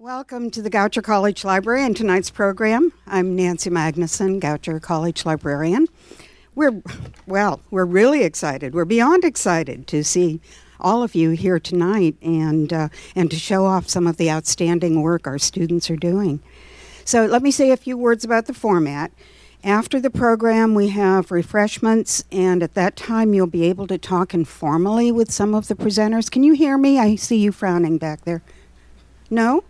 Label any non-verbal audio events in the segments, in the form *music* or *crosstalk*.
Welcome to the Goucher College Library and tonight's program. I'm Nancy Magnuson, Goucher College librarian. We're, well, we're really excited. We're beyond excited to see all of you here tonight and, uh, and to show off some of the outstanding work our students are doing. So, let me say a few words about the format. After the program, we have refreshments, and at that time, you'll be able to talk informally with some of the presenters. Can you hear me? I see you frowning back there. No?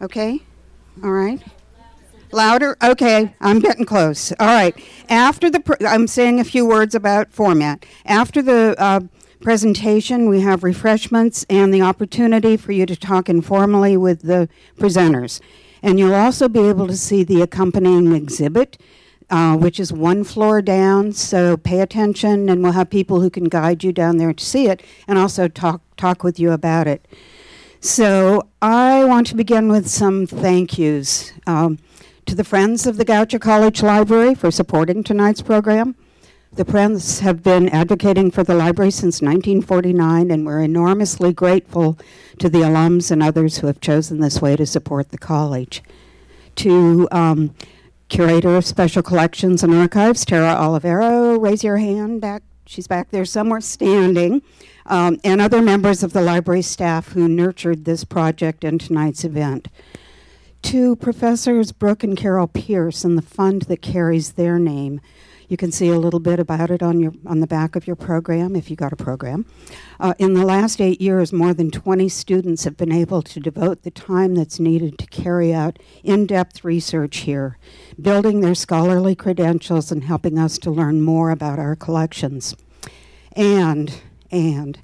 Okay? All right. Louder? Okay, I'm getting close. All right. After the, pr- I'm saying a few words about format. After the uh, presentation, we have refreshments and the opportunity for you to talk informally with the presenters. And you'll also be able to see the accompanying exhibit, uh, which is one floor down. So pay attention, and we'll have people who can guide you down there to see it and also talk, talk with you about it. So I want to begin with some thank yous um, to the Friends of the Goucher College Library for supporting tonight's program. The Friends have been advocating for the library since 1949, and we're enormously grateful to the alums and others who have chosen this way to support the college. To um, Curator of Special Collections and Archives, Tara Olivero, raise your hand back. She's back there somewhere standing um, and other members of the library staff who nurtured this project and tonight's event. To Professors Brooke and Carol Pierce and the fund that carries their name. You can see a little bit about it on your on the back of your program if you got a program. Uh, in the last eight years, more than 20 students have been able to devote the time that's needed to carry out in-depth research here, building their scholarly credentials and helping us to learn more about our collections. And and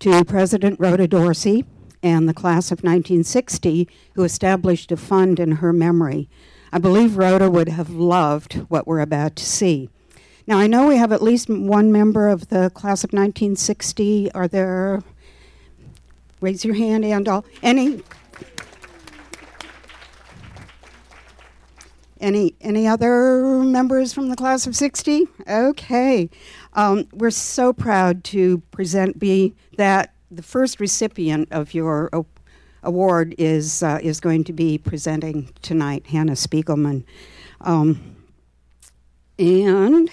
to President Rhoda Dorsey and the class of 1960 who established a fund in her memory. I believe Rhoda would have loved what we're about to see. Now, I know we have at least one member of the class of 1960. Are there, raise your hand, and all, any, any, any other members from the class of 60? Okay. Um, we're so proud to present, be that the first recipient of your award is uh, is going to be presenting tonight, Hannah Spiegelman. Um, and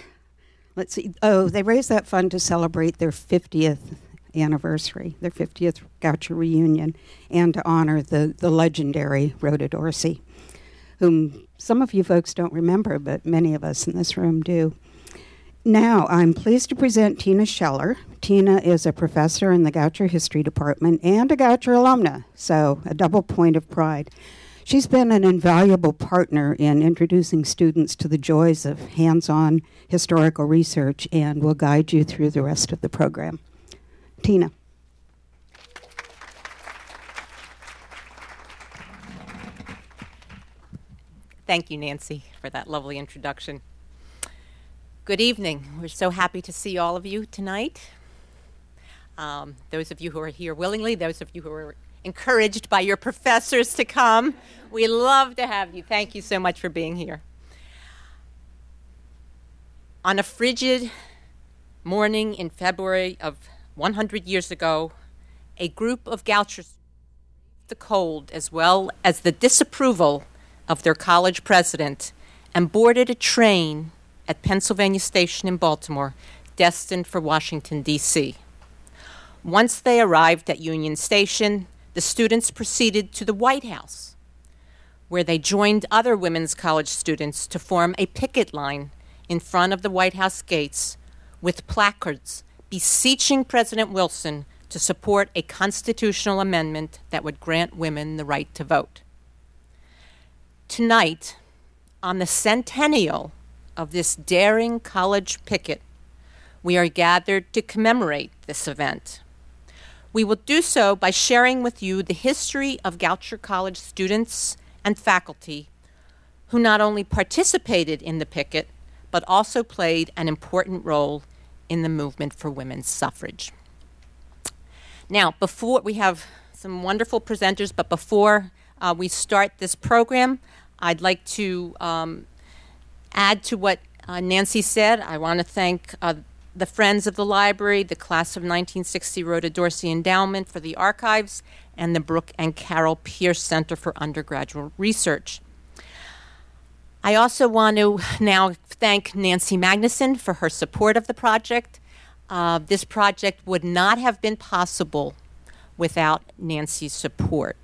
let's see. Oh, they raised that fund to celebrate their 50th anniversary, their 50th Goucher reunion, and to honor the, the legendary Rhoda Dorsey, whom some of you folks don't remember, but many of us in this room do. Now, I'm pleased to present Tina Scheller. Tina is a professor in the Goucher History Department and a Goucher alumna, so a double point of pride. She's been an invaluable partner in introducing students to the joys of hands on historical research and will guide you through the rest of the program. Tina. Thank you, Nancy, for that lovely introduction. Good evening. We're so happy to see all of you tonight. Um, those of you who are here willingly, those of you who are encouraged by your professors to come, we love to have you. Thank you so much for being here. On a frigid morning in February of 100 years ago, a group of Gouchers the cold as well as the disapproval of their college president and boarded a train at Pennsylvania Station in Baltimore, destined for Washington, D.C. Once they arrived at Union Station, the students proceeded to the White House, where they joined other women's college students to form a picket line in front of the White House gates with placards beseeching President Wilson to support a constitutional amendment that would grant women the right to vote. Tonight, on the centennial of this daring college picket, we are gathered to commemorate this event. We will do so by sharing with you the history of Goucher College students and faculty who not only participated in the picket, but also played an important role in the movement for women's suffrage. Now, before we have some wonderful presenters, but before uh, we start this program, I'd like to um, add to what uh, Nancy said. I want to thank uh, the Friends of the Library, the Class of 1960 Rhoda Dorsey Endowment for the Archives, and the Brooke and Carol Pierce Center for Undergraduate Research. I also want to now thank Nancy Magnuson for her support of the project. Uh, this project would not have been possible without Nancy's support.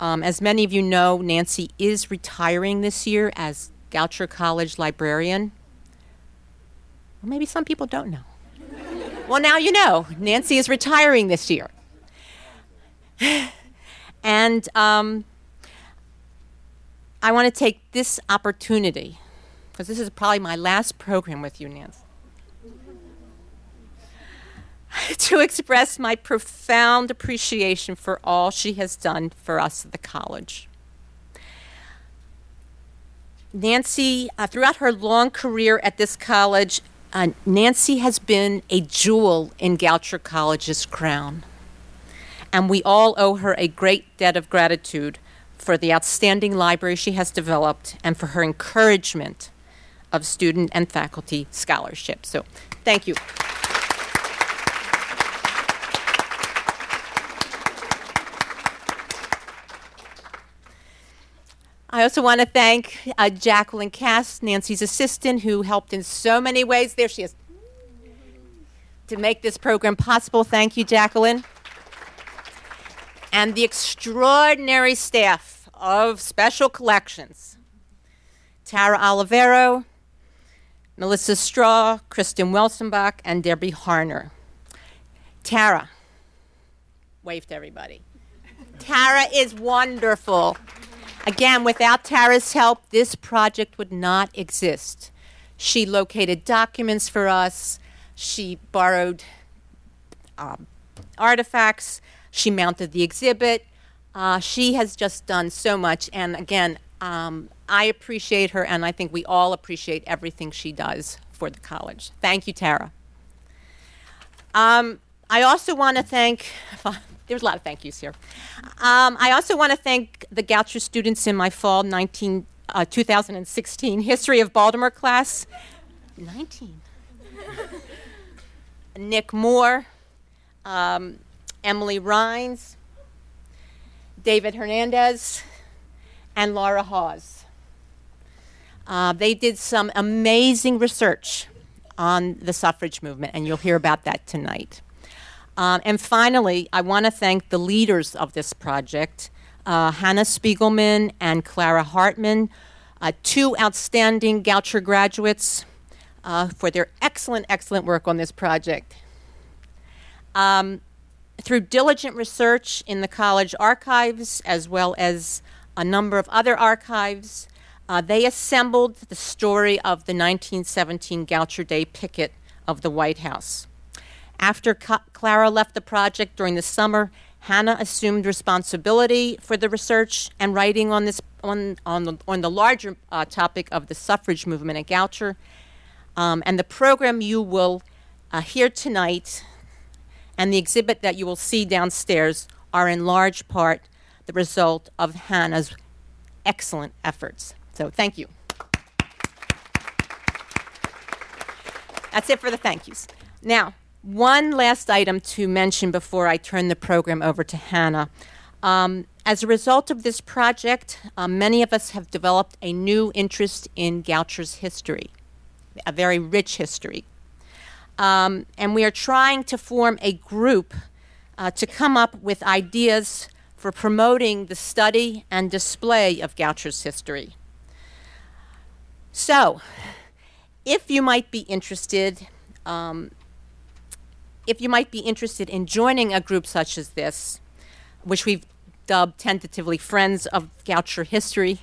Um, as many of you know, Nancy is retiring this year as Goucher College librarian. Well, maybe some people don't know. well, now you know. Nancy is retiring this year. *sighs* and um, I want to take this opportunity, because this is probably my last program with you, Nancy, *laughs* to express my profound appreciation for all she has done for us at the college. Nancy, uh, throughout her long career at this college, uh, Nancy has been a jewel in Goucher College's crown. And we all owe her a great debt of gratitude for the outstanding library she has developed and for her encouragement of student and faculty scholarship. So, thank you. I also want to thank uh, Jacqueline Cass, Nancy's assistant, who helped in so many ways. There she is. To make this program possible. Thank you, Jacqueline. And the extraordinary staff of Special Collections Tara Olivero, Melissa Straw, Kristen Welsenbach, and Debbie Harner. Tara, wave to everybody. Tara is wonderful. Again, without Tara's help, this project would not exist. She located documents for us, she borrowed um, artifacts, she mounted the exhibit. Uh, she has just done so much, and again, um, I appreciate her, and I think we all appreciate everything she does for the college. Thank you, Tara. Um, I also want to thank *laughs* there's a lot of thank yous here. Um, I also want to thank the Goucher students in my fall 19, uh, 2016 History of Baltimore class. 19. *laughs* Nick Moore, um, Emily Rhines, David Hernandez, and Laura Hawes. Uh, they did some amazing research on the suffrage movement, and you'll hear about that tonight. Um, and finally, I want to thank the leaders of this project, uh, Hannah Spiegelman and Clara Hartman, uh, two outstanding Goucher graduates, uh, for their excellent, excellent work on this project. Um, through diligent research in the college archives, as well as a number of other archives, uh, they assembled the story of the 1917 Goucher Day picket of the White House. After Clara left the project during the summer, Hannah assumed responsibility for the research and writing on this on on the, on the larger uh, topic of the suffrage movement at Goucher. Um, and the program you will uh, hear tonight and the exhibit that you will see downstairs are in large part the result of Hannah's excellent efforts. So thank you. That's it for the thank yous. Now, one last item to mention before I turn the program over to Hannah. Um, as a result of this project, uh, many of us have developed a new interest in Goucher's history, a very rich history. Um, and we are trying to form a group uh, to come up with ideas for promoting the study and display of Goucher's history. So, if you might be interested, um, if you might be interested in joining a group such as this, which we've dubbed tentatively Friends of Goucher History,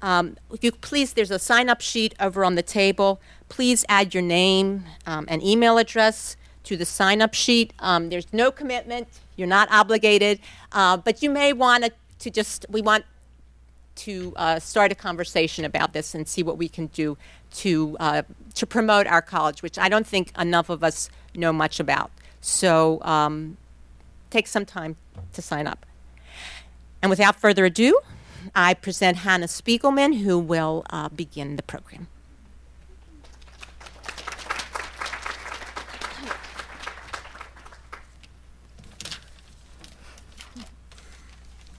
um, if you please, there's a sign up sheet over on the table. Please add your name um, and email address to the sign up sheet. Um, there's no commitment, you're not obligated, uh, but you may want to just, we want to uh, start a conversation about this and see what we can do to, uh, to promote our college, which I don't think enough of us know much about. So um, take some time to sign up. And without further ado, I present Hannah Spiegelman, who will uh, begin the program.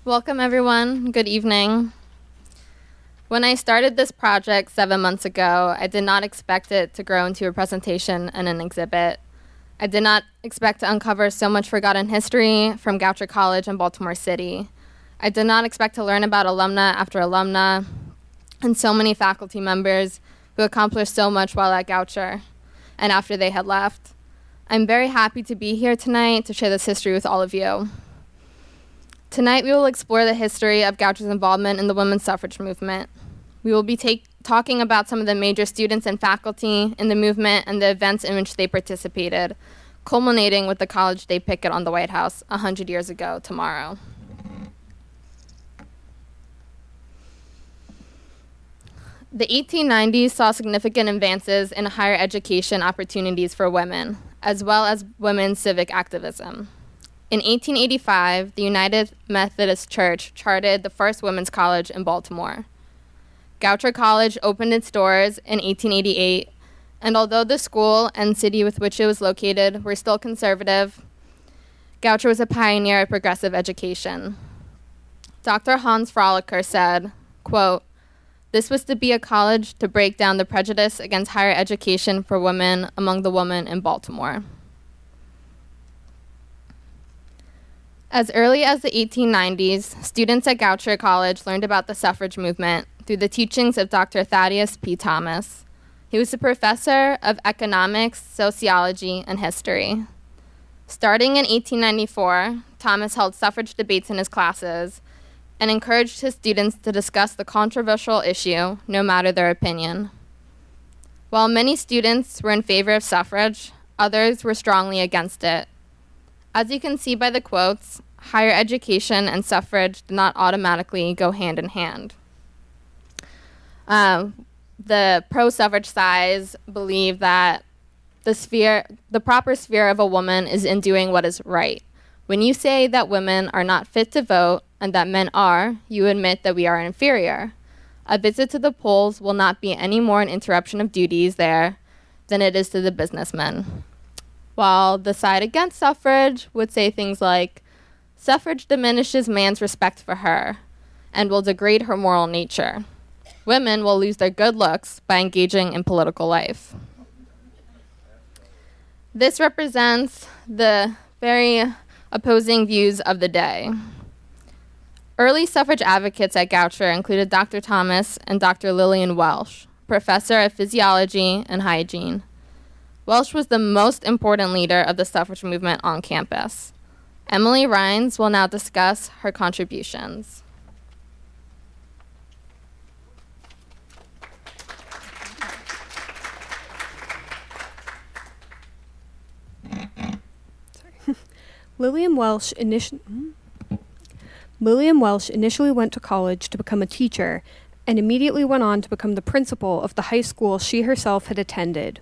Welcome, everyone. Good evening. When I started this project seven months ago, I did not expect it to grow into a presentation and an exhibit. I did not expect to uncover so much forgotten history from Goucher College in Baltimore City. I did not expect to learn about alumna after alumna and so many faculty members who accomplished so much while at Goucher and after they had left. I'm very happy to be here tonight to share this history with all of you. Tonight, we will explore the history of Goucher's involvement in the women's suffrage movement. We will be take, talking about some of the major students and faculty in the movement and the events in which they participated, culminating with the College Day picket on the White House 100 years ago tomorrow. The 1890s saw significant advances in higher education opportunities for women, as well as women's civic activism. In 1885, the United Methodist Church chartered the first women's college in Baltimore. Goucher College opened its doors in 1888, and although the school and city with which it was located were still conservative, Goucher was a pioneer of progressive education. Dr. Hans Froelicher said, quote, this was to be a college to break down the prejudice against higher education for women among the women in Baltimore. As early as the 1890s, students at Goucher College learned about the suffrage movement through the teachings of Dr. Thaddeus P. Thomas. He was a professor of economics, sociology, and history. Starting in 1894, Thomas held suffrage debates in his classes and encouraged his students to discuss the controversial issue, no matter their opinion. While many students were in favor of suffrage, others were strongly against it. As you can see by the quotes, higher education and suffrage did not automatically go hand in hand. Um, the pro suffrage sides believe that the sphere, the proper sphere of a woman is in doing what is right. When you say that women are not fit to vote and that men are, you admit that we are inferior. A visit to the polls will not be any more an interruption of duties there than it is to the businessmen. While the side against suffrage would say things like, suffrage diminishes man's respect for her and will degrade her moral nature. Women will lose their good looks by engaging in political life. This represents the very opposing views of the day. Early suffrage advocates at Goucher included Dr. Thomas and Dr. Lillian Welsh, professor of physiology and hygiene. Welsh was the most important leader of the suffrage movement on campus. Emily Rines will now discuss her contributions. Lillian Welsh initially hmm? Lillian Welsh initially went to college to become a teacher and immediately went on to become the principal of the high school she herself had attended.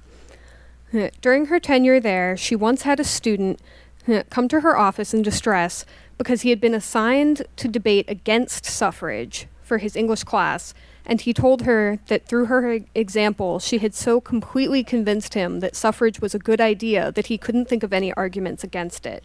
*laughs* During her tenure there, she once had a student *laughs* come to her office in distress because he had been assigned to debate against suffrage for his English class, and he told her that through her example, she had so completely convinced him that suffrage was a good idea that he couldn't think of any arguments against it.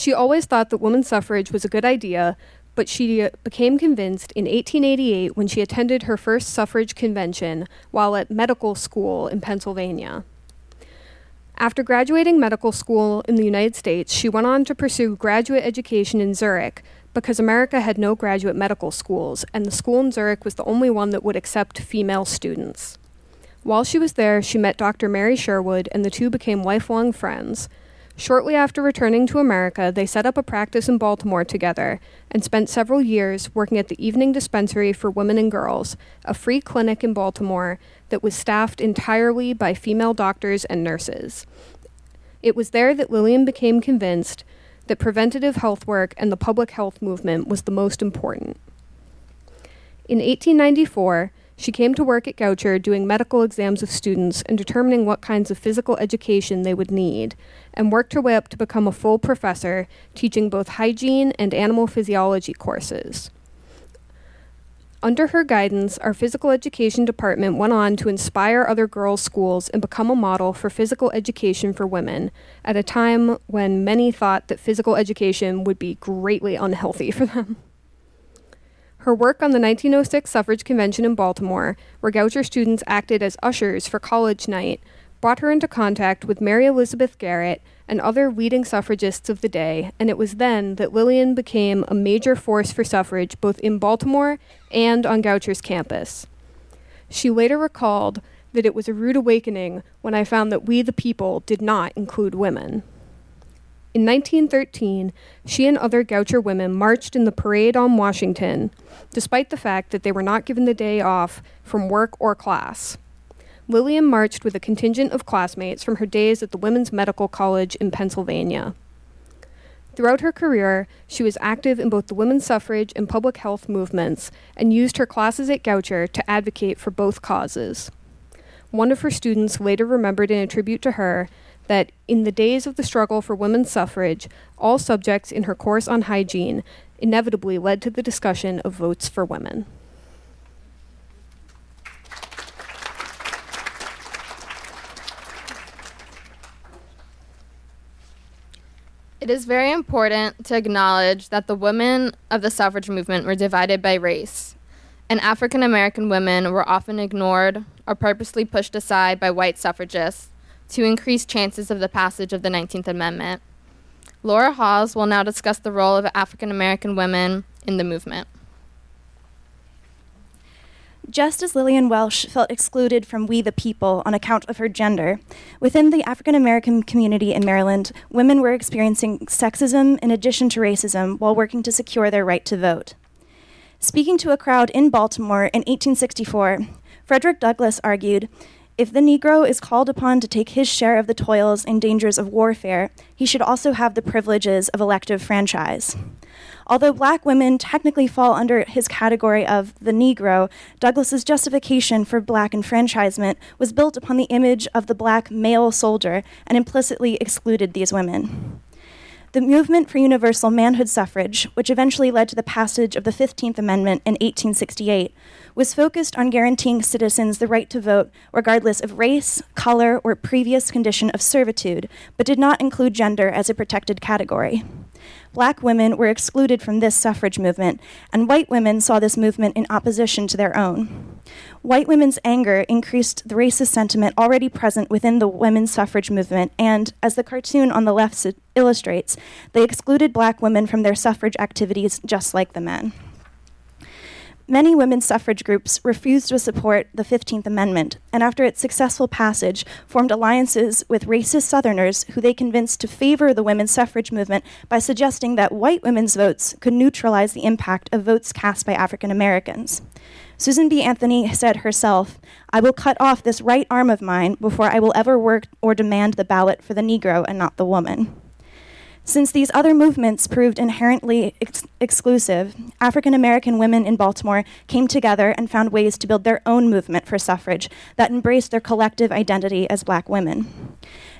She always thought that woman suffrage was a good idea, but she became convinced in 1888 when she attended her first suffrage convention while at medical school in Pennsylvania. After graduating medical school in the United States, she went on to pursue graduate education in Zurich because America had no graduate medical schools, and the school in Zurich was the only one that would accept female students. While she was there, she met Dr. Mary Sherwood, and the two became lifelong friends. Shortly after returning to America, they set up a practice in Baltimore together and spent several years working at the Evening Dispensary for Women and Girls, a free clinic in Baltimore that was staffed entirely by female doctors and nurses. It was there that Lillian became convinced that preventative health work and the public health movement was the most important. In 1894, she came to work at Goucher doing medical exams of students and determining what kinds of physical education they would need, and worked her way up to become a full professor, teaching both hygiene and animal physiology courses. Under her guidance, our physical education department went on to inspire other girls' schools and become a model for physical education for women at a time when many thought that physical education would be greatly unhealthy for them. Her work on the 1906 suffrage convention in Baltimore, where Goucher students acted as ushers for college night, brought her into contact with Mary Elizabeth Garrett and other leading suffragists of the day, and it was then that Lillian became a major force for suffrage both in Baltimore and on Goucher's campus. She later recalled that it was a rude awakening when I found that we the people did not include women. In 1913, she and other Goucher women marched in the parade on Washington, despite the fact that they were not given the day off from work or class. Lillian marched with a contingent of classmates from her days at the Women's Medical College in Pennsylvania. Throughout her career, she was active in both the women's suffrage and public health movements and used her classes at Goucher to advocate for both causes. One of her students later remembered in a tribute to her that in the days of the struggle for women's suffrage, all subjects in her course on hygiene inevitably led to the discussion of votes for women. It is very important to acknowledge that the women of the suffrage movement were divided by race, and African American women were often ignored or purposely pushed aside by white suffragists to increase chances of the passage of the 19th Amendment. Laura Hawes will now discuss the role of African American women in the movement. Just as Lillian Welsh felt excluded from We the People on account of her gender, within the African American community in Maryland, women were experiencing sexism in addition to racism while working to secure their right to vote. Speaking to a crowd in Baltimore in 1864, Frederick Douglass argued if the Negro is called upon to take his share of the toils and dangers of warfare, he should also have the privileges of elective franchise. Although black women technically fall under his category of the Negro, Douglass's justification for black enfranchisement was built upon the image of the black male soldier and implicitly excluded these women. The movement for universal manhood suffrage, which eventually led to the passage of the 15th Amendment in 1868, was focused on guaranteeing citizens the right to vote regardless of race, color, or previous condition of servitude, but did not include gender as a protected category. Black women were excluded from this suffrage movement, and white women saw this movement in opposition to their own. White women's anger increased the racist sentiment already present within the women's suffrage movement, and, as the cartoon on the left illustrates, they excluded black women from their suffrage activities just like the men. Many women's suffrage groups refused to support the 15th Amendment, and after its successful passage, formed alliances with racist Southerners who they convinced to favor the women's suffrage movement by suggesting that white women's votes could neutralize the impact of votes cast by African Americans. Susan B. Anthony said herself, I will cut off this right arm of mine before I will ever work or demand the ballot for the Negro and not the woman. Since these other movements proved inherently ex- exclusive, African American women in Baltimore came together and found ways to build their own movement for suffrage that embraced their collective identity as black women.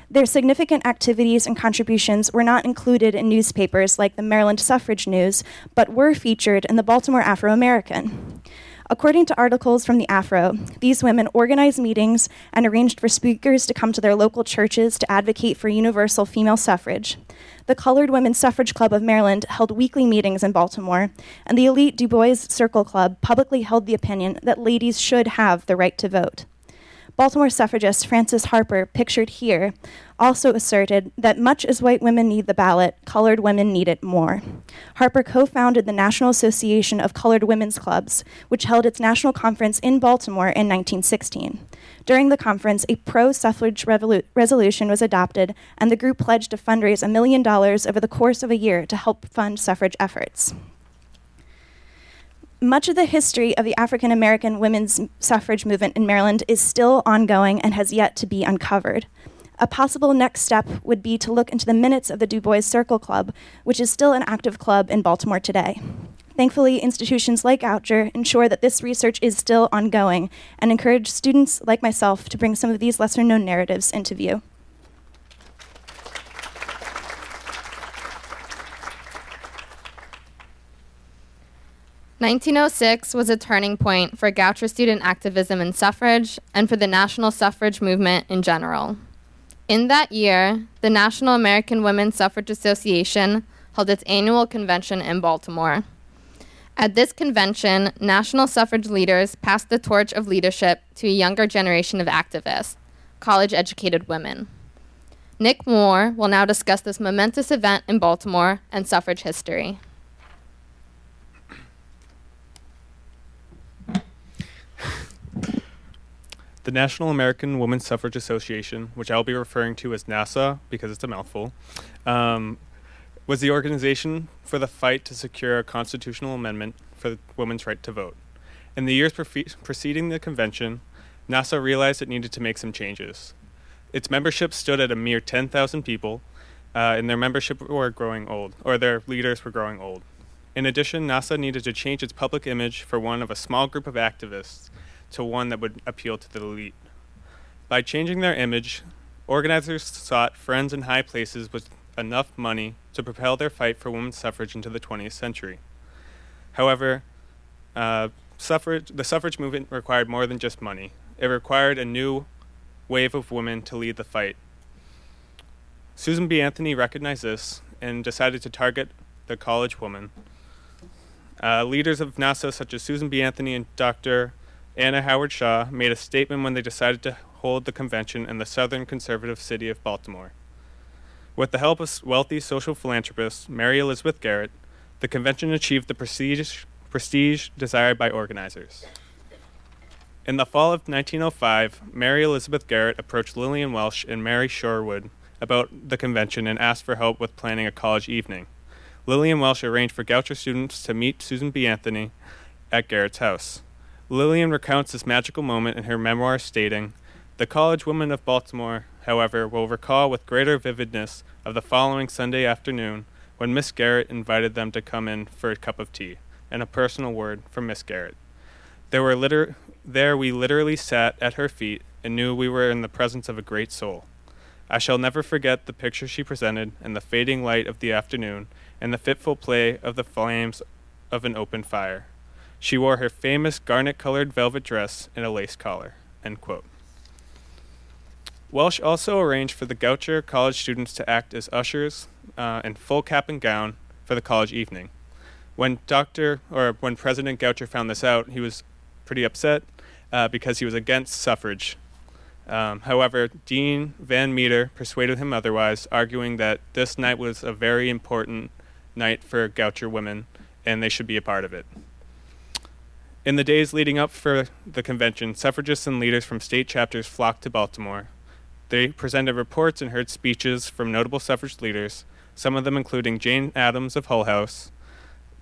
Their significant activities and contributions were not included in newspapers like the Maryland Suffrage News, but were featured in the Baltimore Afro American. According to articles from the Afro, these women organized meetings and arranged for speakers to come to their local churches to advocate for universal female suffrage. The Colored Women's Suffrage Club of Maryland held weekly meetings in Baltimore, and the elite Du Bois Circle Club publicly held the opinion that ladies should have the right to vote. Baltimore suffragist Frances Harper, pictured here, also asserted that much as white women need the ballot, colored women need it more. Harper co founded the National Association of Colored Women's Clubs, which held its national conference in Baltimore in 1916. During the conference, a pro suffrage revolu- resolution was adopted, and the group pledged to fundraise a million dollars over the course of a year to help fund suffrage efforts. Much of the history of the African American women's suffrage movement in Maryland is still ongoing and has yet to be uncovered. A possible next step would be to look into the minutes of the Du Bois Circle Club, which is still an active club in Baltimore today. Thankfully, institutions like Goucher ensure that this research is still ongoing and encourage students like myself to bring some of these lesser known narratives into view. 1906 was a turning point for Goucher student activism and suffrage and for the national suffrage movement in general. In that year, the National American Women's Suffrage Association held its annual convention in Baltimore. At this convention, national suffrage leaders passed the torch of leadership to a younger generation of activists, college educated women. Nick Moore will now discuss this momentous event in Baltimore and suffrage history. The National American Women's Suffrage Association, which I'll be referring to as NAWSA because it's a mouthful, um, was the organization for the fight to secure a constitutional amendment for women's right to vote. In the years pre- preceding the convention, NAWSA realized it needed to make some changes. Its membership stood at a mere 10,000 people, uh, and their membership were growing old, or their leaders were growing old. In addition, NAWSA needed to change its public image for one of a small group of activists to one that would appeal to the elite. By changing their image, organizers sought friends in high places with enough money to propel their fight for women's suffrage into the 20th century. However, uh, suffrage, the suffrage movement required more than just money. It required a new wave of women to lead the fight. Susan B. Anthony recognized this and decided to target the college woman. Uh, leaders of NAWSA, such as Susan B. Anthony and Dr. Anna Howard Shaw, made a statement when they decided to hold the convention in the southern conservative city of Baltimore. With the help of wealthy social philanthropist Mary Elizabeth Garrett, the convention achieved the prestige, prestige desired by organizers. In the fall of 1905, Mary Elizabeth Garrett approached Lillian Welsh and Mary Sherwood about the convention and asked for help with planning a college evening. Lillian Welsh arranged for Goucher students to meet Susan B. Anthony at Garrett's house. Lillian recounts this magical moment in her memoir, stating, The college women of Baltimore, however, will recall with greater vividness of the following Sunday afternoon when Miss Garrett invited them to come in for a cup of tea, and a personal word from Miss Garrett. There, were liter- there we literally sat at her feet and knew we were in the presence of a great soul. I shall never forget the picture she presented in the fading light of the afternoon and the fitful play of the flames of an open fire. She wore her famous garnet colored velvet dress and a lace collar. Welsh also arranged for the Goucher college students to act as ushers uh, in full cap and gown for the college evening. When Dr. or when President Goucher found this out, he was pretty upset uh, because he was against suffrage. Um, however, Dean Van Meter persuaded him otherwise, arguing that this night was a very important night for Goucher women and they should be a part of it. In the days leading up for the convention, suffragists and leaders from state chapters flocked to Baltimore. They presented reports and heard speeches from notable suffrage leaders, some of them including Jane Addams of Hull House,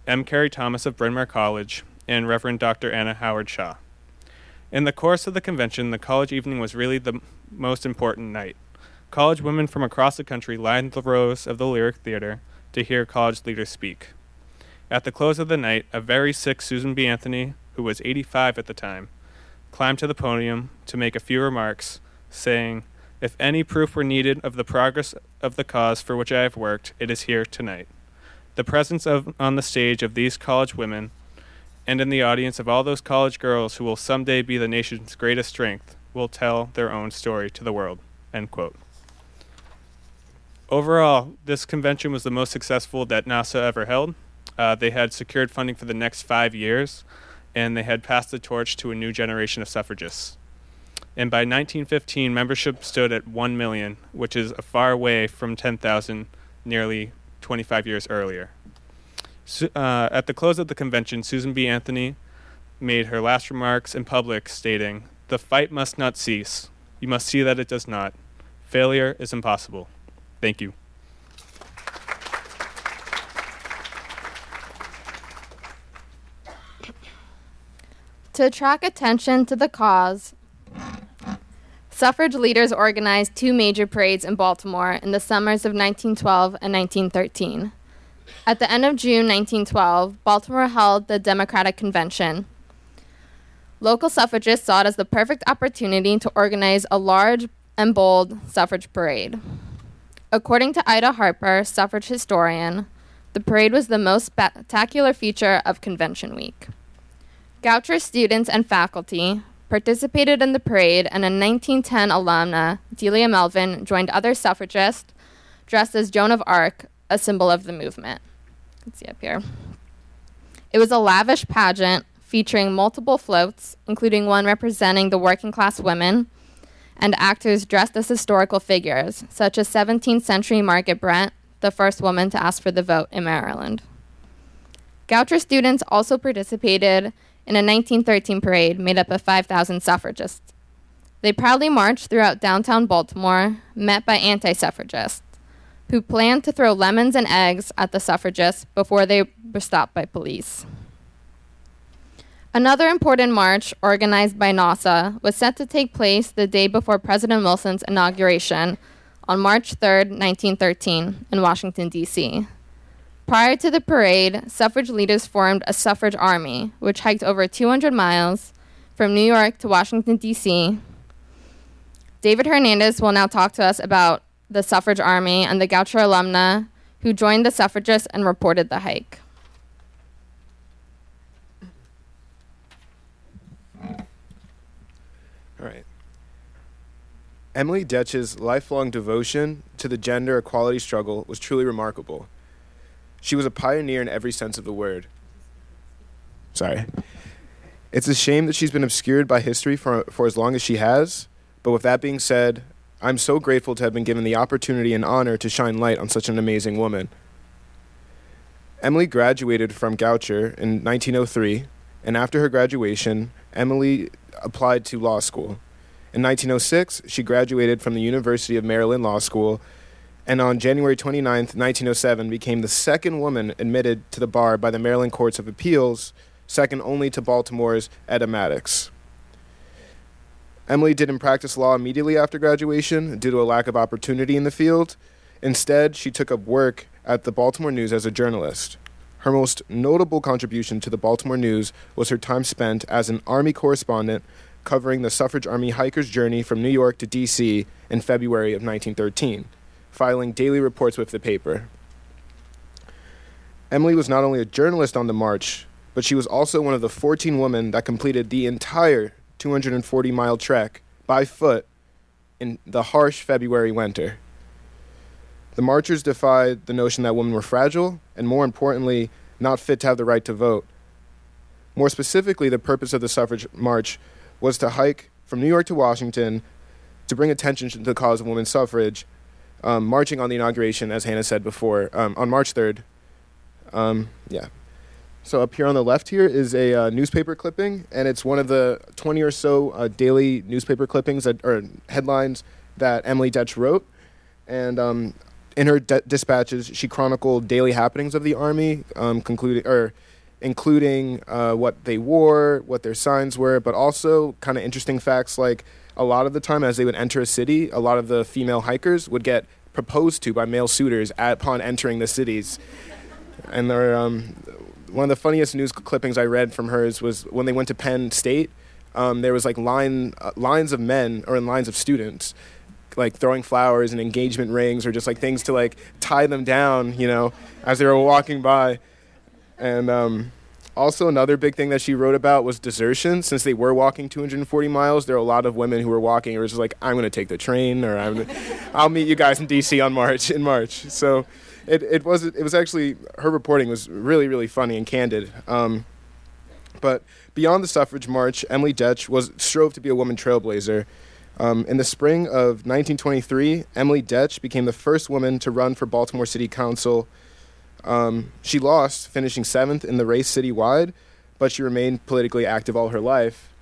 M. Carey Thomas of Bryn Mawr College, and Reverend Dr. Anna Howard Shaw. In the course of the convention, the college evening was really the most important night. College women from across the country lined the rows of the Lyric Theater to hear college leaders speak. At the close of the night, a very sick Susan B. Anthony who was 85 at the time, climbed to the podium to make a few remarks, saying, If any proof were needed of the progress of the cause for which I have worked, it is here tonight. The presence of on the stage of these college women and in the audience of all those college girls who will someday be the nation's greatest strength will tell their own story to the world. End quote. Overall, this convention was the most successful that NAWSA ever held. Uh, they had secured funding for the next five years, and they had passed the torch to a new generation of suffragists. And by 1915, membership stood at 1 million, which is a far way from 10,000 nearly 25 years earlier. So, uh, at the close of the convention, Susan B. Anthony made her last remarks in public, stating, The fight must not cease. You must see that it does not. Failure is impossible. Thank you. To attract attention to the cause, suffrage leaders organized two major parades in Baltimore in the summers of 1912 and 1913. At the end of June 1912, Baltimore held the Democratic Convention. Local suffragists saw it as the perfect opportunity to organize a large and bold suffrage parade. According to Ida Harper, suffrage historian, The parade was the most spectacular feature of Convention Week. Goucher students and faculty participated in the parade, and a 1910 alumna, Delia Melvin, joined other suffragists dressed as Joan of Arc, a symbol of the movement. Can see up here. It was a lavish pageant featuring multiple floats, including one representing the working class women, and actors dressed as historical figures, such as 17th century Margaret Brent, the first woman to ask for the vote in Maryland. Goucher students also participated in a 1913 parade made up of 5,000 suffragists. They proudly marched throughout downtown Baltimore, met by anti suffragists, who planned to throw lemons and eggs at the suffragists before they were stopped by police. Another important march, organized by NAWSA, was set to take place the day before President Wilson's inauguration on March 3, 1913, in Washington, D.C. Prior to the parade, suffrage leaders formed a suffrage army, which hiked over 200 miles from New York to Washington, D.C. David Hernandez will now talk to us about the suffrage army and the Goucher alumna who joined the suffragists and reported the hike. All right. Emily Doetsch's lifelong devotion to the gender equality struggle was truly remarkable. She was a pioneer in every sense of the word. Sorry. It's a shame that she's been obscured by history for, for as long as she has, but with that being said, I'm so grateful to have been given the opportunity and honor to shine light on such an amazing woman. Emily graduated from Goucher in 1903, and after her graduation, Emily applied to law school. In 1906, she graduated from the University of Maryland Law School, and on January 29, 1907, became the second woman admitted to the bar by the Maryland Courts of Appeals, second only to Baltimore's Etta Maddox. Emily didn't practice law immediately after graduation due to a lack of opportunity in the field. Instead, she took up work at the Baltimore News as a journalist. Her most notable contribution to the Baltimore News was her time spent as an Army correspondent covering the suffrage army hiker's journey from New York to D.C. in February of 1913, filing daily reports with the paper. Emily was not only a journalist on the march, but she was also one of the 14 women that completed the entire 240 mile trek by foot in the harsh February winter. The marchers defied the notion that women were fragile and, more importantly, not fit to have the right to vote. More specifically, the purpose of the suffrage march was to hike from New York to Washington to bring attention to the cause of women's suffrage, um, marching on the inauguration, as Hannah said before, um, on March 3rd. Um, yeah. So up here on the left here is a uh, newspaper clipping, and it's one of the 20 or so uh, daily newspaper clippings that, or headlines that Emily Doetsch wrote. And um, in her de- dispatches, she chronicled daily happenings of the army, um, concluding or including uh, what they wore, what their signs were, but also kind of interesting facts like a lot of the time as they would enter a city, a lot of the female hikers would get proposed to by male suitors at, upon entering the cities. And there, um, one of the funniest news clippings I read from hers was when they went to Penn State. Um, there was like line uh, lines of men or in lines of students like throwing flowers and engagement rings or just like things to like tie them down, you know, as they were walking by. And um, also another big thing that she wrote about was desertion. Since they were walking 240 miles, there are a lot of women who were walking or was just like, I'm going to take the train or I'm I'll meet you guys in DC on March in March. So it, it was it was actually her reporting was really really funny and candid. Um, but beyond the suffrage march, Emily Doetsch was strove to be a woman trailblazer. Um, in the spring of 1923, Emily Doetsch became the first woman to run for Baltimore City Council. Um, she lost, finishing seventh in the race citywide, but she remained politically active all her life.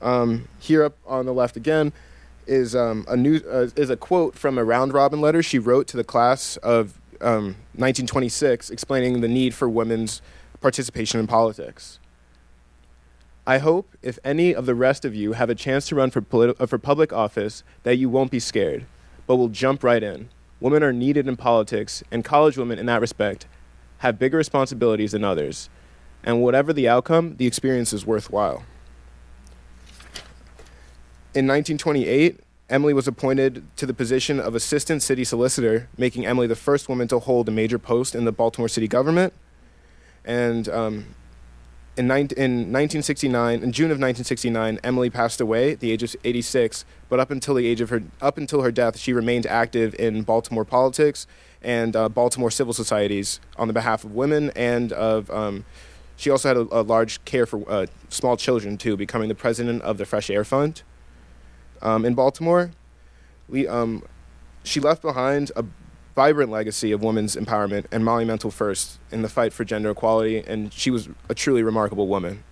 Um, here up on the left again is um, a new uh, is a quote from a round robin letter she wrote to the class of 1926, um, explaining the need for women's participation in politics. I hope if any of the rest of you have a chance to run for, politi- uh, for public office that you won't be scared, but will jump right in. Women are needed in politics, and college women, in that respect, have bigger responsibilities than others. And whatever the outcome, the experience is worthwhile. In 1928, Emily was appointed to the position of assistant city solicitor, making Emily the first woman to hold a major post in the Baltimore city government. And um, in, in 1969, in June of 1969, Emily passed away at the age of 86. But up until the age of her, up until her death, she remained active in Baltimore politics and uh, Baltimore civil societies on the behalf of women and of. Um, she also had a, a large care for uh, small children too, becoming the president of the Fresh Air Fund um, in Baltimore. We, um, she left behind a vibrant legacy of women's empowerment and monumental first in the fight for gender equality, and she was a truly remarkable woman.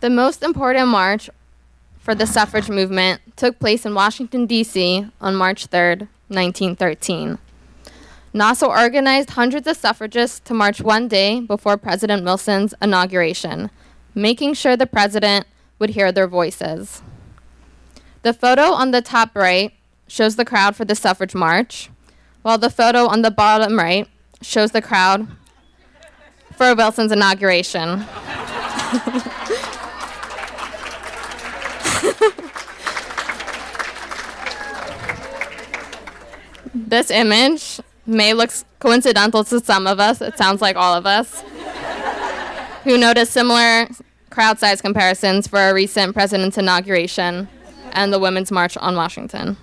The most important march for the suffrage movement took place in Washington, D.C. on March 3, 1913. NAWSA organized hundreds of suffragists to march one day before President Wilson's inauguration, making sure the president would hear their voices. The photo on the top right shows the crowd for the suffrage march, while the photo on the bottom right shows the crowd for Wilson's inauguration. *laughs* this image may look coincidental to some of us. It sounds like all of us who noticed similar crowd size comparisons for a recent president's inauguration and the Women's March on Washington.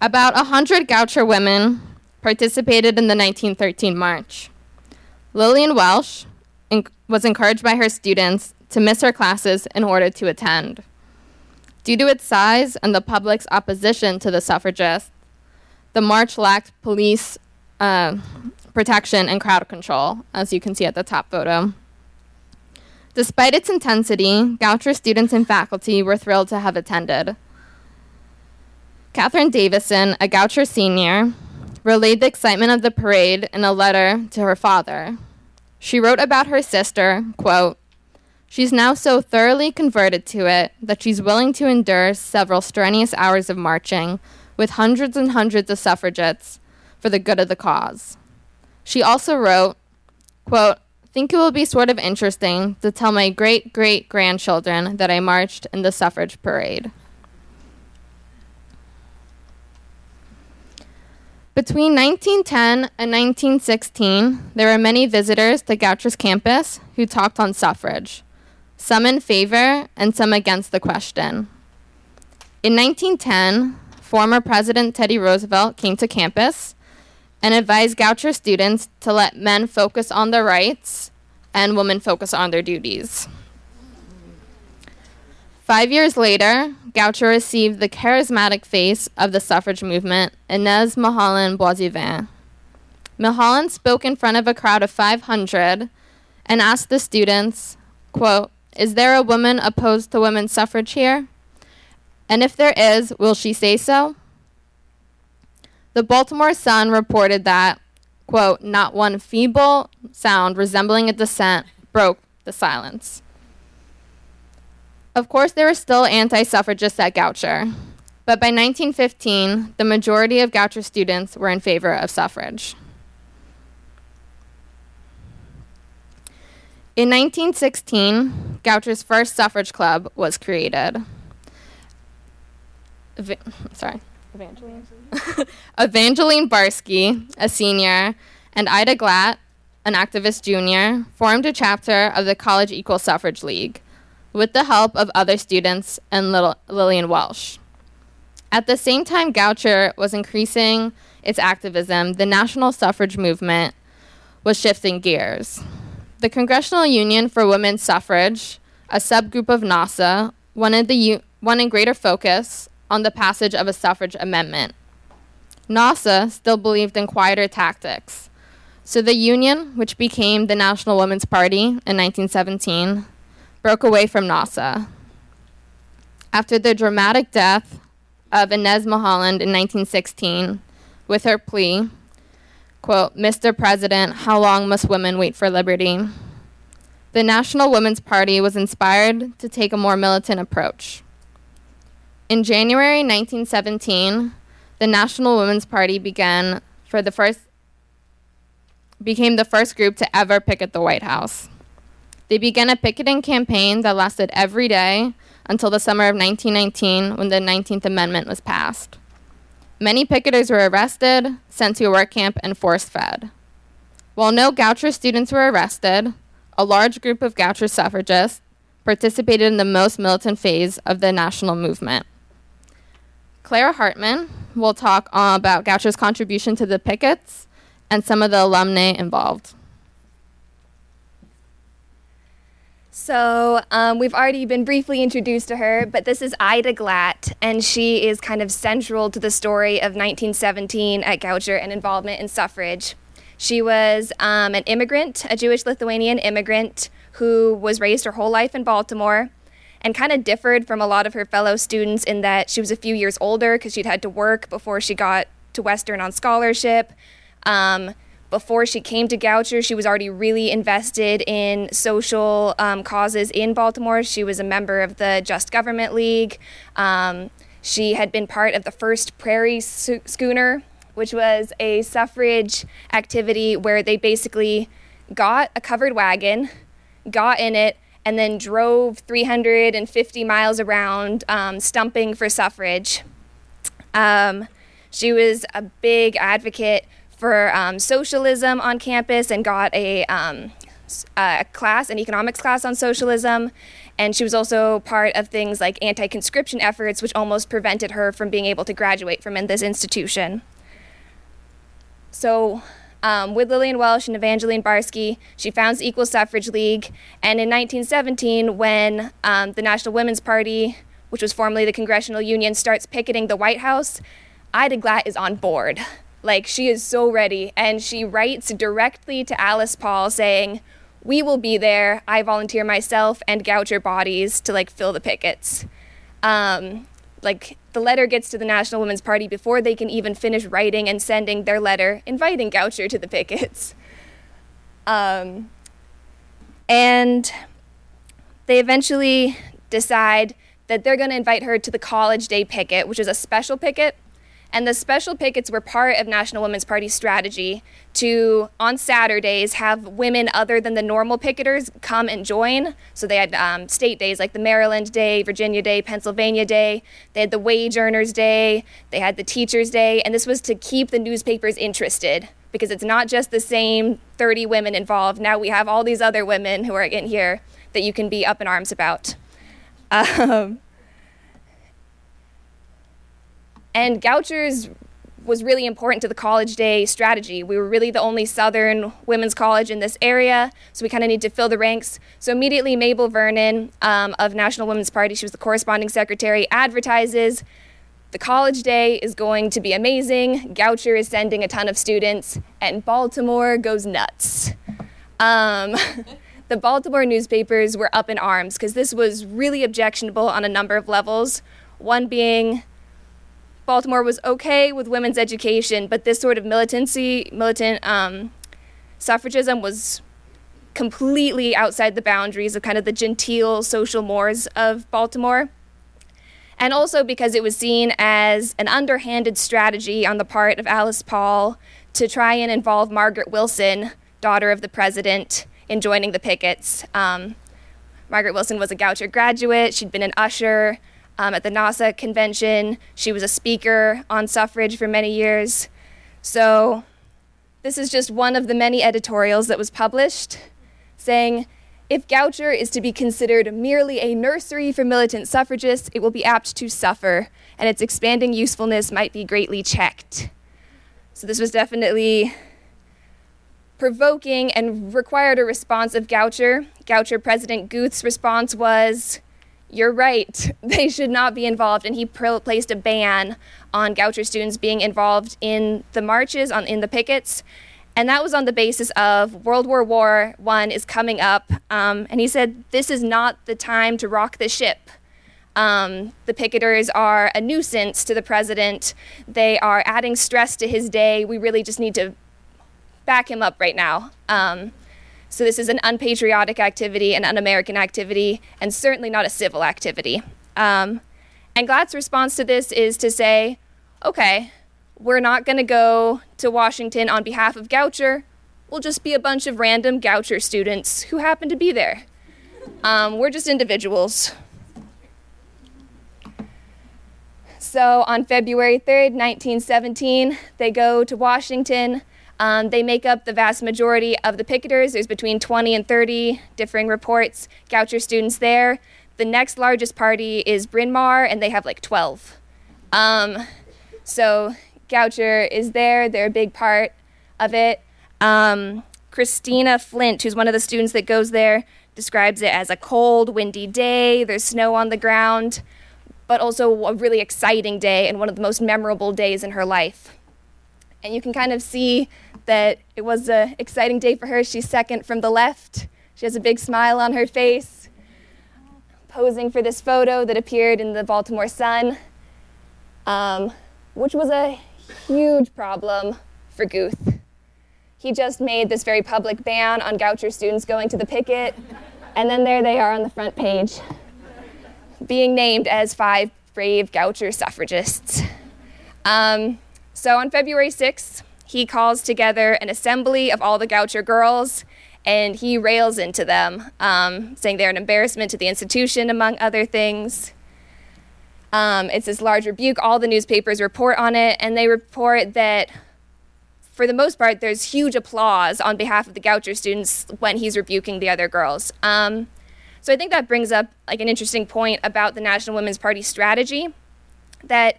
About 100 Goucher women participated in the 1913 march. Lillian Welsh was encouraged by her students to miss her classes in order to attend. Due to its size and the public's opposition to the suffragists, the march lacked police uh, protection and crowd control, as you can see at the top photo. Despite its intensity, Goucher students and faculty were thrilled to have attended. Catherine Davison, a Goucher senior, relayed the excitement of the parade in a letter to her father. She wrote about her sister, quote, She's now so thoroughly converted to it that she's willing to endure several strenuous hours of marching with hundreds and hundreds of suffragettes for the good of the cause. She also wrote, quote, think it will be sort of interesting to tell my great great grandchildren that I marched in the suffrage parade. Between 1910 and 1916, there were many visitors to Goucher's campus who talked on suffrage, some in favor and some against the question. In 1910, former President Teddy Roosevelt came to campus and advised Goucher students to let men focus on their rights and women focus on their duties. Five years later, Goucher received the charismatic face of the suffrage movement, Inez Milholland Boissevain. Milholland spoke in front of a crowd of 500 and asked the students, quote, Is there a woman opposed to women's suffrage here? And if there is, will she say so? The Baltimore Sun reported that, quote, not one feeble sound resembling a dissent broke the silence. Of course, there were still anti suffragists at Goucher, but by 1915, the majority of Goucher students were in favor of suffrage. In 1916, Goucher's first suffrage club was created. Sorry, Evangeline. *laughs* Evangeline Barsky, a senior, and Ida Glatt, an activist junior, formed a chapter of the College Equal Suffrage League with the help of other students and Lil- Lillian Welsh. At the same time Goucher was increasing its activism, the national suffrage movement was shifting gears. The Congressional Union for Women's Suffrage, a subgroup of NAWSA, wanted, the u- wanted greater focus on the passage of a suffrage amendment. NAWSA still believed in quieter tactics. So the Union, which became the National Women's Party in 1917, broke away from NAWSA. After the dramatic death of Inez Milholland in 1916, with her plea, quote, Mr. President, how long must women wait for liberty? The National Women's Party was inspired to take a more militant approach. In January 1917, the National Women's Party began for the first became the first group to ever picket the White House. They began a picketing campaign that lasted every day until the summer of 1919 when the 19th Amendment was passed. Many picketers were arrested, sent to a work camp, and force fed. While no Goucher students were arrested, a large group of Goucher suffragists participated in the most militant phase of the national movement. Clara Hartman will talk uh, about Goucher's contribution to the pickets and some of the alumni involved. So, um, we've already been briefly introduced to her, but this is Ida Glatt, and she is kind of central to the story of 1917 at Goucher and involvement in suffrage. She was um, an immigrant, a Jewish Lithuanian immigrant who was raised her whole life in Baltimore and kind of differed from a lot of her fellow students in that she was a few years older because she'd had to work before she got to Western on scholarship. Um, before she came to Goucher, she was already really invested in social um, causes in Baltimore. She was a member of the Just Government League. Um, she had been part of the first Prairie Schooner, which was a suffrage activity where they basically got a covered wagon, got in it, and then drove 350 miles around um, stumping for suffrage. Um, she was a big advocate for um, socialism on campus and got a, um, a class, an economics class on socialism. And she was also part of things like anti conscription efforts, which almost prevented her from being able to graduate from in this institution. So, um, with Lillian Welsh and Evangeline Barsky, she founds the Equal Suffrage League. And in 1917, when um, the National Women's Party, which was formerly the Congressional Union, starts picketing the White House, Ida Glatt is on board. Like, she is so ready. And she writes directly to Alice Paul saying, We will be there. I volunteer myself and Goucher bodies to like fill the pickets. Um, like, the letter gets to the National Women's Party before they can even finish writing and sending their letter inviting Goucher to the pickets. Um, and they eventually decide that they're going to invite her to the college day picket, which is a special picket and the special pickets were part of National Women's Party strategy to, on Saturdays, have women other than the normal picketers come and join. So they had um, state days like the Maryland Day, Virginia Day, Pennsylvania Day. They had the Wage Earners Day. They had the Teachers Day. And this was to keep the newspapers interested because it's not just the same 30 women involved. Now we have all these other women who are in here that you can be up in arms about. *laughs* Um, and Goucher's was really important to the college day strategy. We were really the only Southern women's college in this area, so we kind of need to fill the ranks. So immediately, Mabel Vernon um, of National Women's Party, she was the corresponding secretary, advertises the college day is going to be amazing. Goucher is sending a ton of students, and Baltimore goes nuts. Um, *laughs* the Baltimore newspapers were up in arms because this was really objectionable on a number of levels. One being Baltimore was okay with women's education, but this sort of militancy, militant um, suffragism was completely outside the boundaries of kind of the genteel social mores of Baltimore. And also because it was seen as an underhanded strategy on the part of Alice Paul to try and involve Margaret Wilson, daughter of the president, in joining the pickets. Um, Margaret Wilson was a Goucher graduate, she'd been an usher um, at the NAWSA convention. She was a speaker on suffrage for many years. So, this is just one of the many editorials that was published saying if Goucher is to be considered merely a nursery for militant suffragists, it will be apt to suffer, and its expanding usefulness might be greatly checked. So, this was definitely provoking and required a response of Goucher. Goucher President Guth's response was you're right. *laughs* They should not be involved. And he placed a ban on Goucher students being involved in the marches, on in the pickets. And that was on the basis of World War War One is coming up, um, and he said this is not the time to rock the ship. Um, the picketers are a nuisance to the president. They are adding stress to his day. We really just need to back him up right now. Um, so this is an unpatriotic activity, an un American activity, and certainly not a civil activity. Um, and Glatt's response to this is to say, okay, we're not going to go to Washington on behalf of Goucher. We'll just be a bunch of random Goucher students who happen to be there. Um, we're just individuals. So on February 3rd, 1917, they go to Washington. Um, they make up the vast majority of the picketers. There's between 20 and 30 differing reports. Goucher students there. The next largest party is Bryn Mawr, and they have like 12. Um, so Goucher is there. They're a big part of it. Um, Christina Flint, who's one of the students that goes there, describes it as a cold, windy day. There's snow on the ground, but also a really exciting day and one of the most memorable days in her life. And you can kind of see that it was an exciting day for her. She's second from the left. She has a big smile on her face, posing for this photo that appeared in the Baltimore Sun, um, which was a huge problem for Guth. He just made this very public ban on Goucher students going to the picket, and then there they are on the front page, being named as five brave Goucher suffragists. Um, so on February 6th, he calls together an assembly of all the Goucher girls and he rails into them, um, saying they're an embarrassment to the institution, among other things. Um, it's this large rebuke. All the newspapers report on it, and they report that, for the most part, there's huge applause on behalf of the Goucher students when he's rebuking the other girls. Um, so I think that brings up like an interesting point about the National Women's Party strategy, that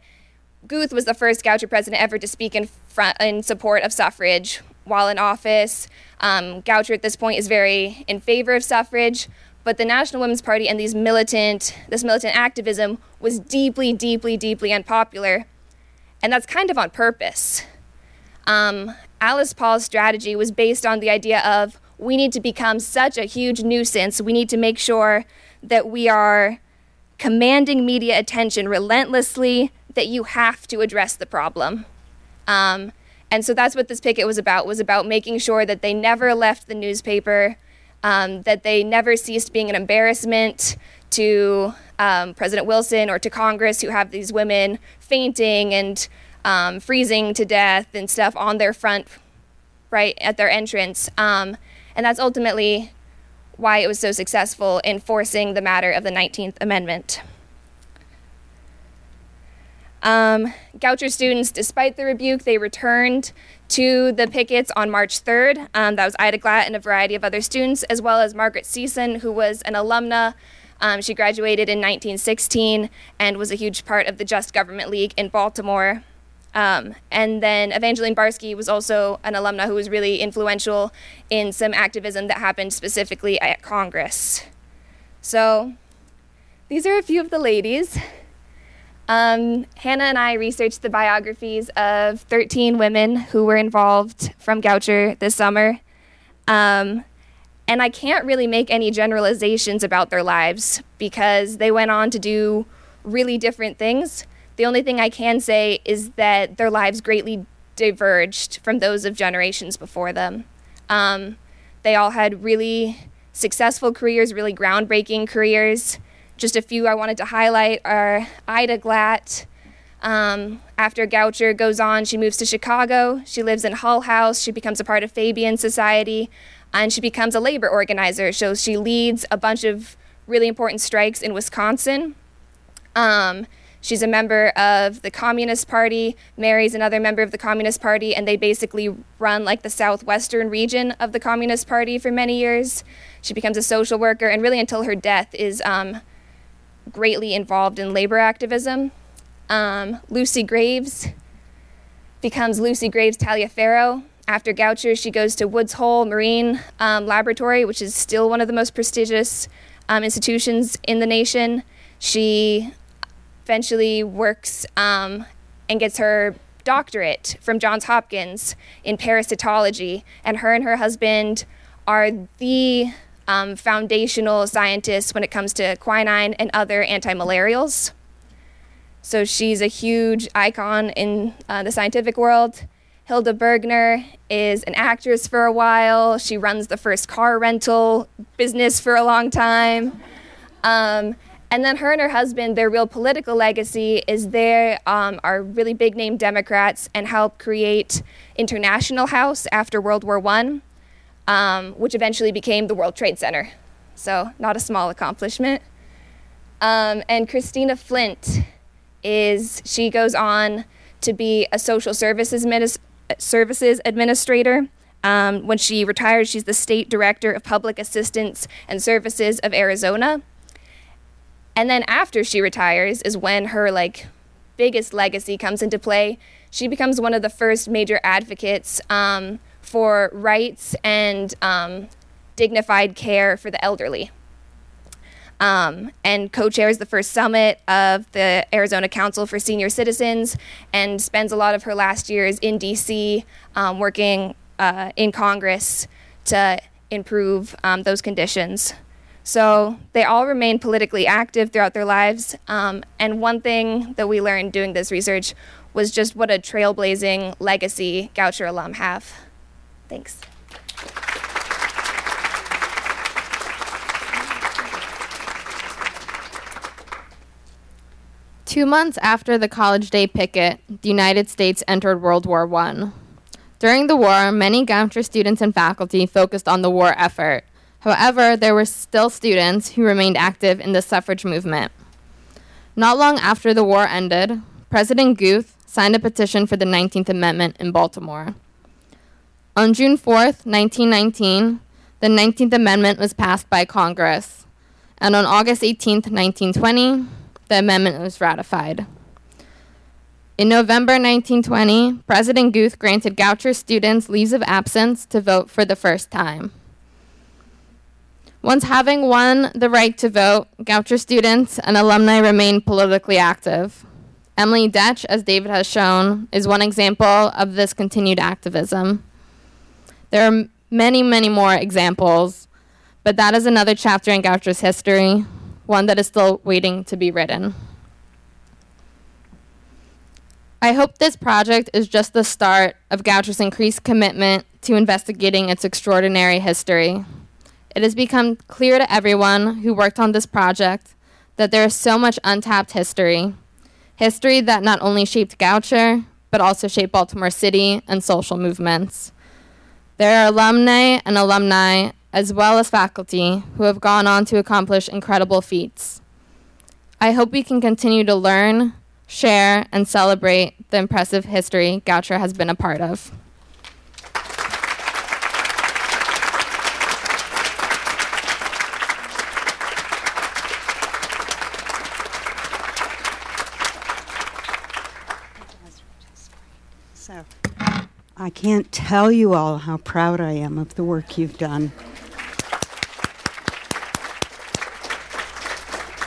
Guth was the first Goucher president ever to speak in front in support of suffrage while in office. Um, Goucher at this point is very in favor of suffrage, but the National Women's Party and these militant, this militant activism was deeply, deeply, deeply unpopular. And that's kind of on purpose. Um, Alice Paul's strategy was based on the idea of we need to become such a huge nuisance. We need to make sure that we are commanding media attention relentlessly, that you have to address the problem. Um, and so that's what this picket was about, was about making sure that they never left the newspaper, um, that they never ceased being an embarrassment to um, President Wilson or to Congress, who have these women fainting and um, freezing to death and stuff on their front, right at their entrance. Um, and that's ultimately why it was so successful in forcing the matter of the 19th Amendment. Um, Goucher students, despite the rebuke, they returned to the pickets on March 3rd. Um, that was Ida Glatt and a variety of other students, as well as Margaret Season, who was an alumna. Um, she graduated in 1916 and was a huge part of the Just Government League in Baltimore. Um, and then Evangeline Barsky was also an alumna who was really influential in some activism that happened specifically at Congress. So these are a few of the ladies. Um, Hannah and I researched the biographies of 13 women who were involved from Goucher this summer. Um, and I can't really make any generalizations about their lives because they went on to do really different things. The only thing I can say is that their lives greatly diverged from those of generations before them. Um, they all had really successful careers, really groundbreaking careers. Just a few I wanted to highlight are Ida Glatt. Um, after Goucher goes on, she moves to Chicago. She lives in Hull House. She becomes a part of Fabian Society, and she becomes a labor organizer. So she leads a bunch of really important strikes in Wisconsin. Um, she's a member of the Communist Party, marries another member of the Communist Party, and they basically run like the southwestern region of the Communist Party for many years. She becomes a social worker, and really until her death is um, greatly involved in labor activism. Um, Lucy Graves becomes Lucy Graves Taliaferro. After Goucher, she goes to Woods Hole Marine um, Laboratory, which is still one of the most prestigious um, institutions in the nation. She eventually works um, and gets her doctorate from Johns Hopkins in parasitology, and her and her husband are the um, foundational scientists when it comes to quinine and other anti-malarials. So she's a huge icon in uh, the scientific world. Hilda Bergner is an actress for a while. She runs the first car rental business for a long time. Um, And then her and her husband, their real political legacy is they um, are really big name Democrats and helped create International House after World War I, um, which eventually became the World Trade Center. So, not a small accomplishment. Um, and Christina Flint is, she goes on to be a social services, services administrator. Um, when she retires, she's the state director of public assistance and services of Arizona. And then after she retires is when her like biggest legacy comes into play. She becomes one of the first major advocates um, for rights and um, dignified care for the elderly. Um, and co-chairs the first summit of the Arizona Council for Senior Citizens, and spends a lot of her last years in D.C. Um, working uh, in Congress to improve um, those conditions. So they all remain politically active throughout their lives. Um, and one thing that we learned doing this research was just what a trailblazing legacy Goucher alum have. Thanks. Two months after the College Day picket, the United States entered World War I. During the war, many Goucher students and faculty focused on the war effort. However, there were still students who remained active in the suffrage movement. Not long after the war ended, President Guth signed a petition for the 19th Amendment in Baltimore. On June 4, 1919, the 19th Amendment was passed by Congress, and on August 18, 1920, the amendment was ratified. In November 1920, President Guth granted Goucher students leaves of absence to vote for the first time. Once having won the right to vote, Goucher students and alumni remained politically active. Emily Doetsch, as David has shown, is one example of this continued activism. There are many, many more examples, but that is another chapter in Goucher's history, one that is still waiting to be written. I hope this project is just the start of Goucher's increased commitment to investigating its extraordinary history. It has become clear to everyone who worked on this project that there is so much untapped history. History that not only shaped Goucher, but also shaped Baltimore City and social movements. There are alumni and alumni as well as faculty, who have gone on to accomplish incredible feats. I hope we can continue to learn, share, and celebrate the impressive history Goucher has been a part of. So, I can't tell you all how proud I am of the work you've done.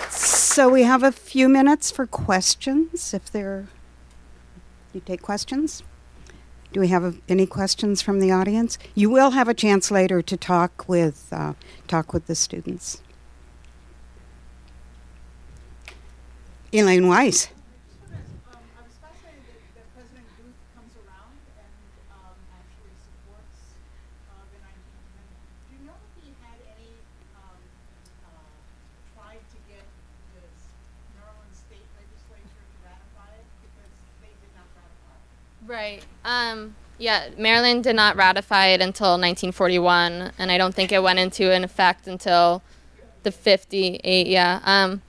So we have a few minutes for questions. If there, you take questions. Do we have a, any questions from the audience? You will have a chance later to talk with uh, talk with the students. Elaine Weiss. Right. Um, yeah, Maryland did not ratify it until 1941, and I don't think it went into an effect until the 58. Yeah. Um,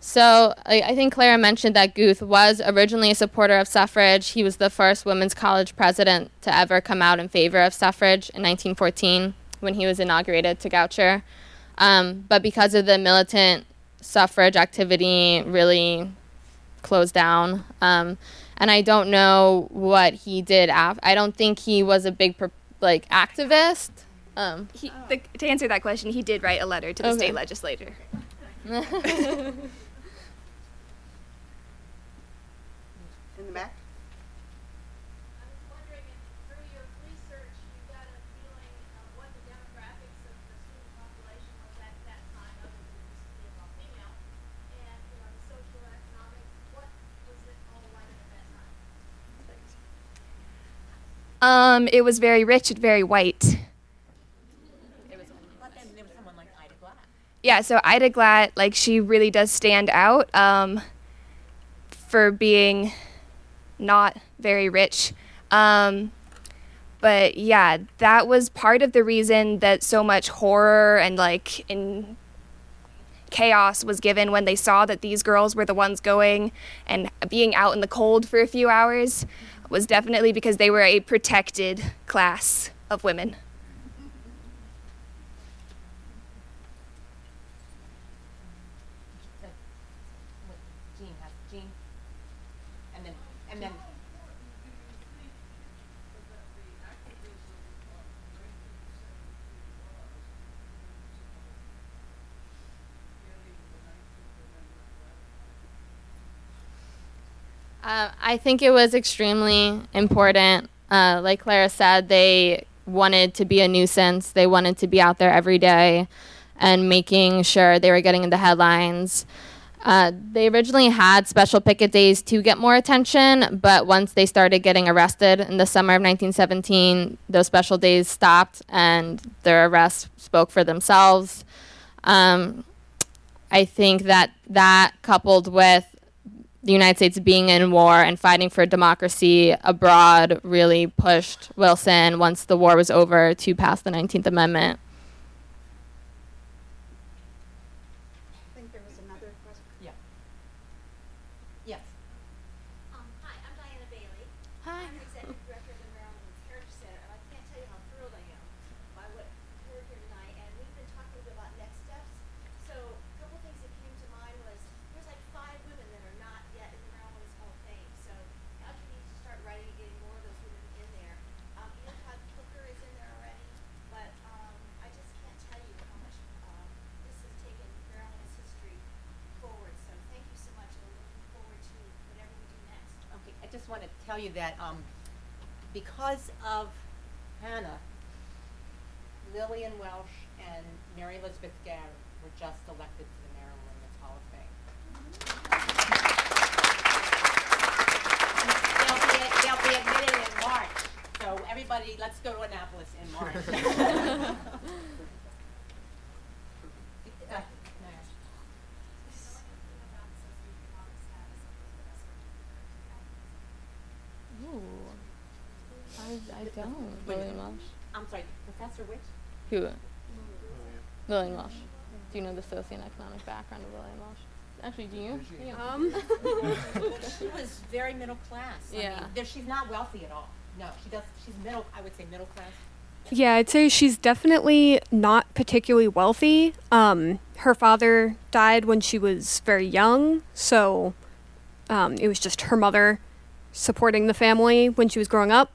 so I, I, think Clara mentioned that Guth was originally a supporter of suffrage. He was the first women's college president to ever come out in favor of suffrage in 1914 when he was inaugurated to Goucher. Um, but because of the militant suffrage activity, really closed down. Um, and I don't know what he did. Af- I don't think he was a big like activist. Um, he, the, to answer that question, he did write a letter to the okay. state legislature. *laughs* *laughs* Um, it was very rich and very white. Yeah, so Ida Glatt, like she really does stand out um, for being not very rich. Um, but yeah, that was part of the reason that so much horror and like in chaos was given when they saw that these girls were the ones going and being out in the cold for a few hours was definitely because they were a protected class of women. Uh, I think it was extremely important. Uh, like Clara said, they wanted to be a nuisance. They wanted to be out there every day and making sure they were getting in the headlines. Uh, they originally had special picket days to get more attention, but once they started getting arrested in the summer of 1917, those special days stopped and their arrests spoke for themselves. Um, I think that that coupled with the United States being in war and fighting for democracy abroad really pushed Wilson once the war was over to pass the 19th Amendment. I think there was another question. Yeah. Yes. Um, hi, I'm Diana Bailey. Hi. I'm executive director of the Maryland Women's Heritage Center, and I can't tell you how thrilled I am by what occurred here tonight. And we've been talking a bit about next steps. So a couple things that came to mind was there's like five women that are not yet in the Maryland Women's Hall of Fame. So Goucher needs to start writing and getting more of those women in there. Um, Edith Todd Hooker is in there already, but um, I just can't tell you how much um, this has taken Maryland's history forward. So thank you so much, and we're looking forward to whatever we do next. Okay, I just want to tell you that um, because of Hannah, Lillian Welsh and Mary Elizabeth Garrett were just elected to the Maryland Women's Hall of Fame. They'll be, they'll be admitted in March. So everybody, let's go to Annapolis in March. *laughs* *laughs* I, I don't. Lillian Welsh. I'm sorry, Professor which? Who? Lillian Welsh. Do you know the socioeconomic background of Lillian Welsh? Actually, do you? Yeah. Um, *laughs* She was very middle class. I Yeah. mean, there, she's not wealthy at all. No, she does. She's middle. I would say middle class. yeah, I'd say she's definitely not particularly wealthy. Um, her father died when she was very young, so um, it was just her mother supporting the family when she was growing up.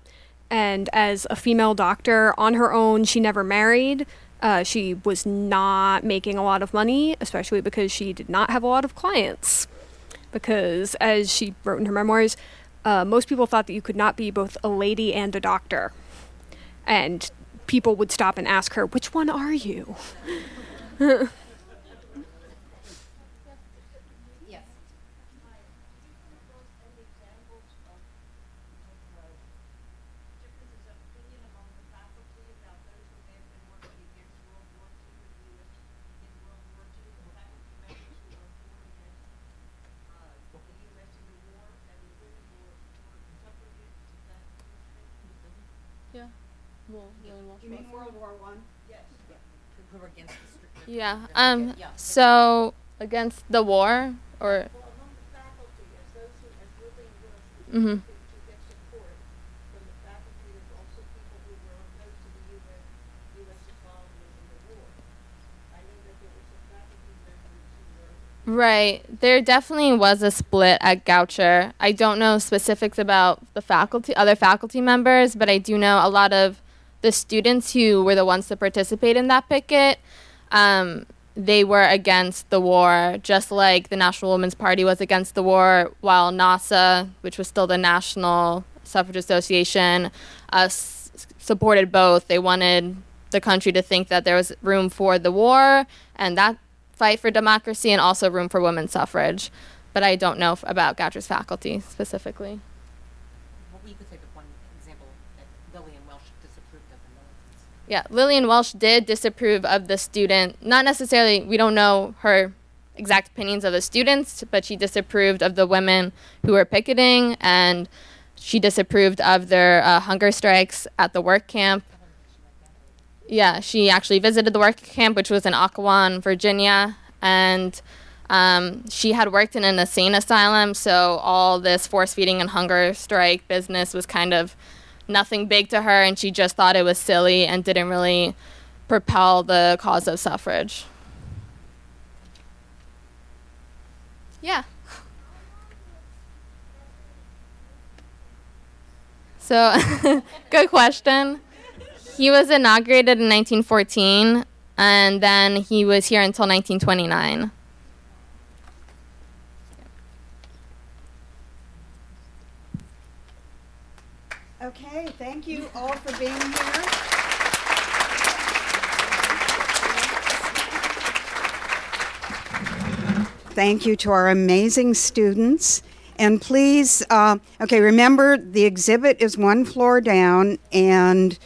And as a female doctor on her own, she never married. Uh, she was not making a lot of money, especially because she did not have a lot of clients. Because, as she wrote in her memoirs, uh, most people thought that you could not be both a lady and a doctor. And people would stop and ask her, Which one are you? *laughs* Yes. Yeah. Well, Lillian Welsh. You mean World War One? Who were against the str- the- Yeah. Um. So against the war, or. Mm-hmm. Right. There definitely was a split at Goucher. I don't know specifics about the faculty, other faculty members, but I do know a lot of the students who were the ones to participate in that picket. Um, they were against the war, just like the National Women's Party was against the war, while NAWSA, which was still the National Suffrage Association, uh, s- supported both. They wanted the country to think that there was room for the war and that fight for democracy and also room for women's suffrage. But I don't know f- about Goucher's faculty specifically. Well, we could take one example that Lillian Welsh disapproved of the militants. Yeah, Lillian Welsh did disapprove of the student. Not necessarily, we don't know her exact opinions of the students, but she disapproved of the women who were picketing and she disapproved of their uh, hunger strikes at the work camp. Yeah, she actually visited the work camp, which was in Occoquan, Virginia, and um, she had worked in an insane asylum, so all this force feeding and hunger strike business was kind of nothing big to her, and she just thought it was silly and didn't really propel the cause of suffrage. Yeah. *laughs* So, *laughs* good question. He was inaugurated in 1914, and then he was here until 1929. Okay, thank you all for being here. Thank you to our amazing students. And please, uh, okay, remember the exhibit is one floor down, and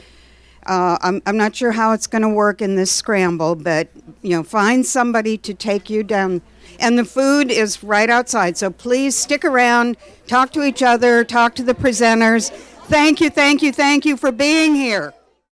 uh, I'm, I'm not sure how it's going to work in this scramble, but you know, find somebody to take you down. And the food is right outside, so please stick around, talk to each other, talk to the presenters. Thank you, thank you, thank you for being here.